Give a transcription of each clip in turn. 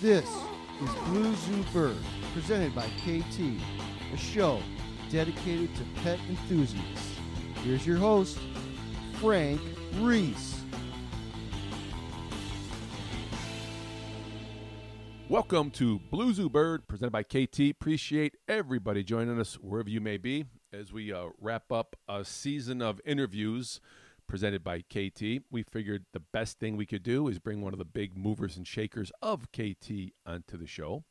This is Blue Zoo Bird, presented by Kaytee, a show dedicated to pet enthusiasts. Here's your host, Frank Reese. Welcome to Blue Zoo Bird, presented by Kaytee. Appreciate everybody joining us wherever you may be as we uh, wrap up a season of interviews presented by Kaytee. We figured the best thing we could do is bring one of the big movers and shakers of Kaytee onto the show.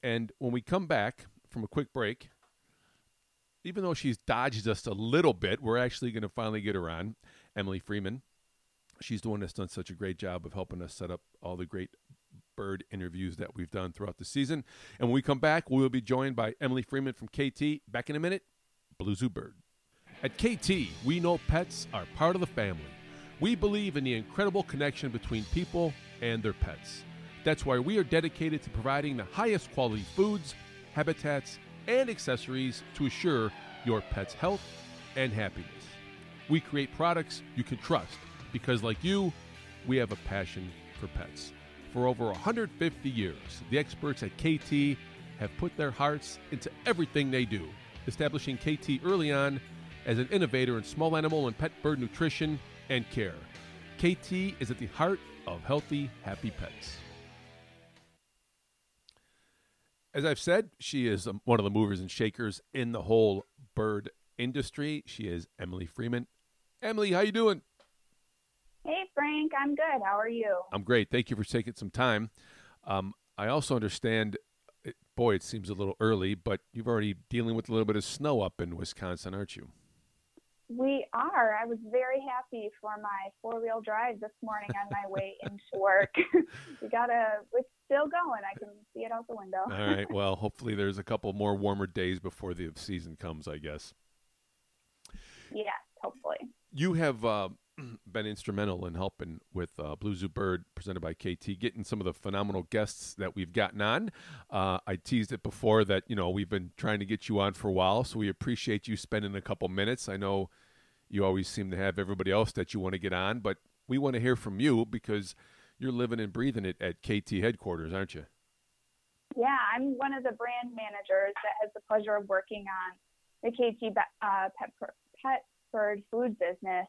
And when we come back from a quick break, even though she's dodged us a little bit, we're actually going to finally get her on. Emily Freeman. She's the one that's done such a great job of helping us set up all the great bird interviews that we've done throughout the season. And when we come back, we will be joined by Emily Freeman from Kaytee. Back in a minute, Blue Zoo Bird. At Kaytee, we know pets are part of the family. We believe in the incredible connection between people and their pets. That's why we are dedicated to providing the highest quality foods, habitats, and accessories to assure your pet's health and happiness. We create products you can trust because, like you, we have a passion for pets. For over 150 years, the experts at Kaytee have put their hearts into everything they do, establishing Kaytee early on as an innovator in small animal and pet bird nutrition and care. Kaytee is at the heart of healthy, happy pets. As I've said, she is um, one of the movers and shakers in the whole bird industry. She is Emily Freeman. Emily, how you doing? Hey, Frank. I'm good. How are you? I'm great. Thank you for taking some time. Um, I also understand, boy, it seems a little early, but you've already dealing with a little bit of snow up in Wisconsin, aren't you? We are. I was very happy for my four wheel drive this morning on my way into work. we got a, it's still going. I can see it out the window. All right. Well, hopefully there's a couple more warmer days before the season comes, I guess. Yes, hopefully. You have uh, been instrumental in helping with uh, Blue Zoo Bird, presented by Kaytee, getting some of the phenomenal guests that we've gotten on. Uh, I teased it before that you know we've been trying to get you on for a while, so we appreciate you spending a couple minutes. I know you always seem to have everybody else that you want to get on, but we want to hear from you because you're living and breathing it at Kaytee headquarters, aren't you? Yeah, I'm one of the brand managers that has the pleasure of working on the Kaytee uh, bird food business.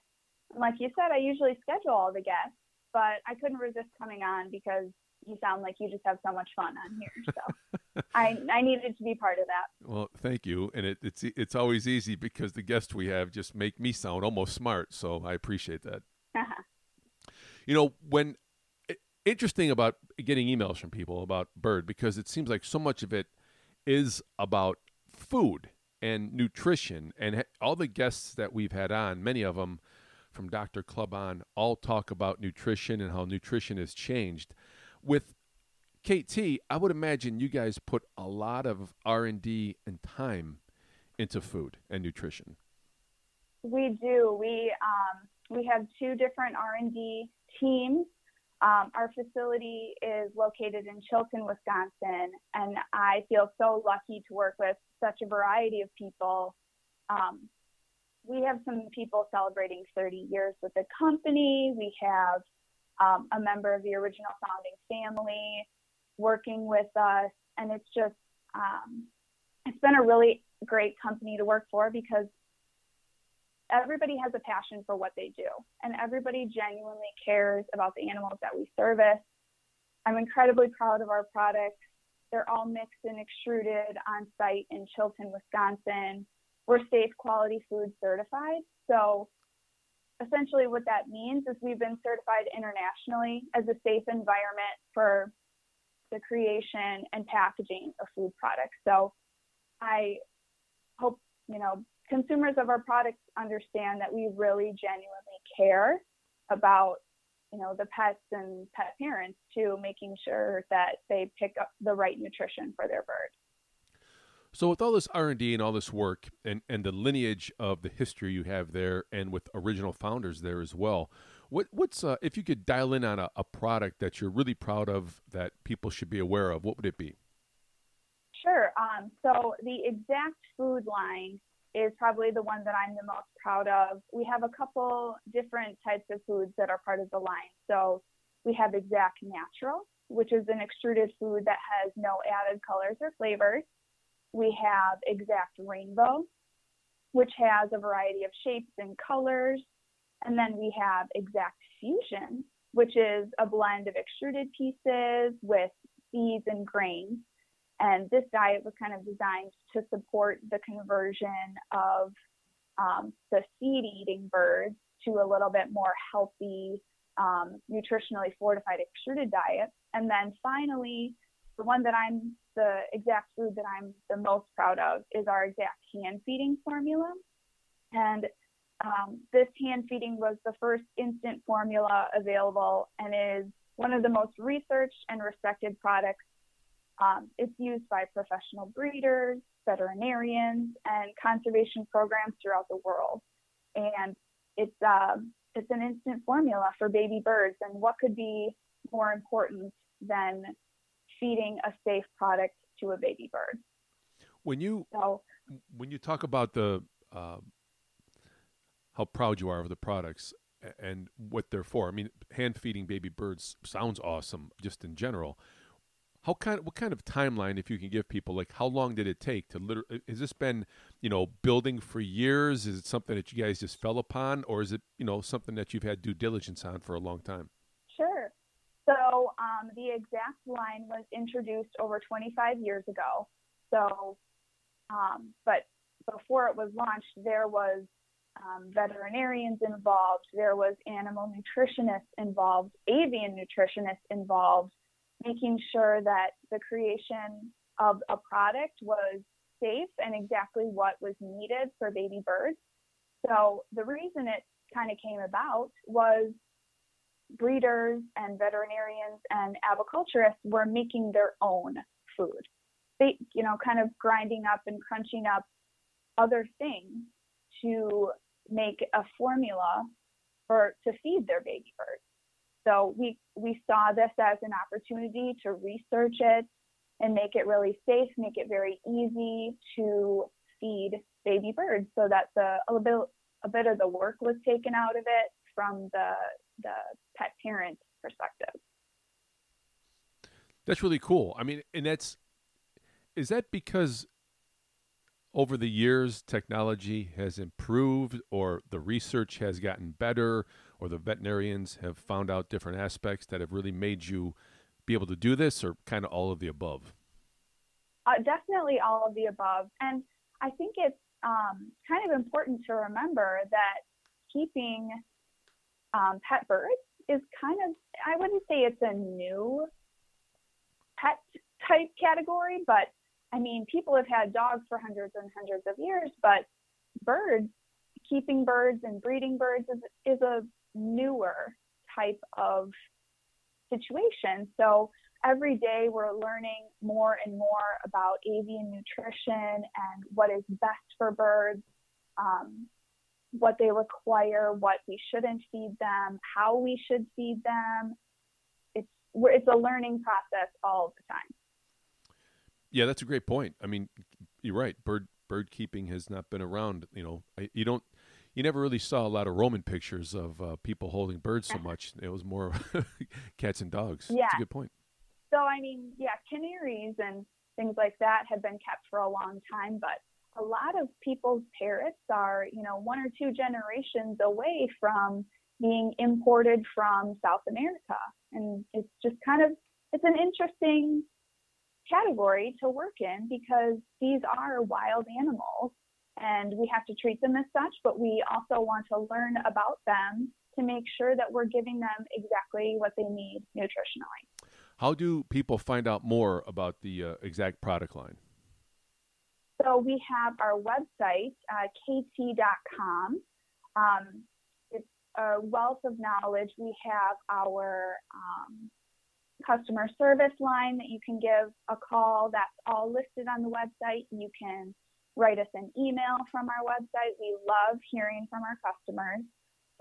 And like you said, I usually schedule all the guests, but I couldn't resist coming on because you sound like you just have so much fun on here. So I I needed to be part of that. Well, thank you, and it, it's it's always easy because the guests we have just make me sound almost smart. So I appreciate that. You know when interesting about getting emails from people about bird because it seems like so much of it is about food and nutrition and all the guests that we've had on many of them from dr club on all talk about nutrition and how nutrition has changed with kaytee i would imagine you guys put a lot of r&d and time into food and nutrition we do we um, we have two different r&d teams um, our facility is located in Chilton, Wisconsin, and I feel so lucky to work with such a variety of people. Um, we have some people celebrating 30 years with the company. We have um, a member of the original founding family working with us, and it's just um, it's been a really great company to work for because everybody has a passion for what they do, and everybody genuinely cares about the animals that we service. I'm incredibly proud of our products. They're all mixed and extruded on site in Chilton, Wisconsin. We're safe quality food certified. So essentially what that means is we've been certified internationally as a safe environment for the creation and packaging of food products. So I hope, you know, consumers of our products understand that we really genuinely care about you know the pets and pet parents to making sure that they pick up the right nutrition for their bird so with all this r&d and all this work and, and the lineage of the history you have there and with original founders there as well what, what's uh, if you could dial in on a, a product that you're really proud of that people should be aware of what would it be sure um, so the exact food line is probably the one that I'm the most proud of. We have a couple different types of foods that are part of the line. So we have Exact Natural, which is an extruded food that has no added colors or flavors. We have Exact Rainbow, which has a variety of shapes and colors. And then we have Exact Fusion, which is a blend of extruded pieces with seeds and grains. And this diet was kind of designed to support the conversion of um, the seed eating birds to a little bit more healthy, um, nutritionally fortified extruded diet. And then finally, the one that I'm the exact food that I'm the most proud of is our exact hand feeding formula. And um, this hand feeding was the first instant formula available and is one of the most researched and respected products. Um, it's used by professional breeders, veterinarians, and conservation programs throughout the world. And it's uh, it's an instant formula for baby birds. And what could be more important than feeding a safe product to a baby bird? When you so, when you talk about the uh, how proud you are of the products and what they're for. I mean, hand feeding baby birds sounds awesome just in general. How kind what kind of timeline, if you can give people, like how long did it take to literally? Has this been, you know, building for years? Is it something that you guys just fell upon, or is it, you know, something that you've had due diligence on for a long time? Um, the exact line was introduced over 25 years ago. So, um, but before it was launched, there was um, veterinarians involved, there was animal nutritionists involved, avian nutritionists involved, making sure that the creation of a product was safe and exactly what was needed for baby birds. So the reason it kind of came about was breeders and veterinarians and aviculturists were making their own food. They, you know, kind of grinding up and crunching up other things to make a formula for to feed their baby birds. So we we saw this as an opportunity to research it and make it really safe, make it very easy to feed baby birds, so that the a bit a bit of the work was taken out of it from the the pet parent perspective. That's really cool. I mean, and that's is that because over the years technology has improved or the research has gotten better or the veterinarians have found out different aspects that have really made you be able to do this or kind of all of the above uh, definitely all of the above and i think it's um, kind of important to remember that keeping um, pet birds is kind of i wouldn't say it's a new pet type category but I mean, people have had dogs for hundreds and hundreds of years, but birds, keeping birds and breeding birds is, is a newer type of situation. So every day we're learning more and more about avian nutrition and what is best for birds, um, what they require, what we shouldn't feed them, how we should feed them. It's it's a learning process all the time. Yeah, that's a great point. I mean, you're right. Bird bird keeping has not been around. You know, you don't. You never really saw a lot of Roman pictures of uh, people holding birds so much. It was more cats and dogs. Yeah, that's a good point. So I mean, yeah, canaries and things like that have been kept for a long time, but a lot of people's parrots are, you know, one or two generations away from being imported from South America, and it's just kind of it's an interesting category to work in because these are wild animals and we have to treat them as such, but we also want to learn about them to make sure that we're giving them exactly what they need nutritionally. How do people find out more about the uh, exact product line? So we have our website, uh, kaytee.com. Um, it's a wealth of knowledge. We have our um, customer service line that you can give a call. That's all listed on the website. You can write us an email from our website. We love hearing from our customers.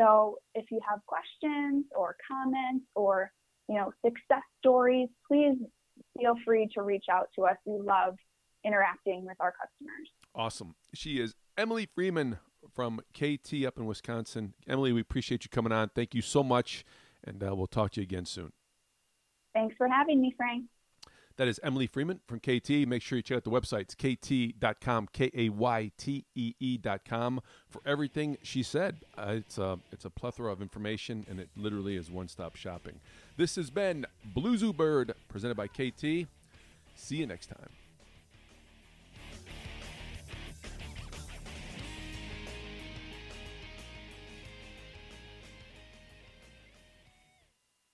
So if you have questions or comments or you know success stories, please feel free to reach out to us. We love interacting with our customers. Awesome. She is Emily Freeman from Kaytee up in Wisconsin. Emily, we appreciate you coming on. Thank you so much, and uh, we'll talk to you again soon. Thanks for having me, Frank. That is Emily Freeman from Kaytee. Make sure you check out the website. It's kaytee.com, K A Y T E E.com for everything she said. Uh, it's, a, it's a plethora of information, and it literally is one stop shopping. This has been Blue Zoo Bird, presented by Kaytee. See you next time.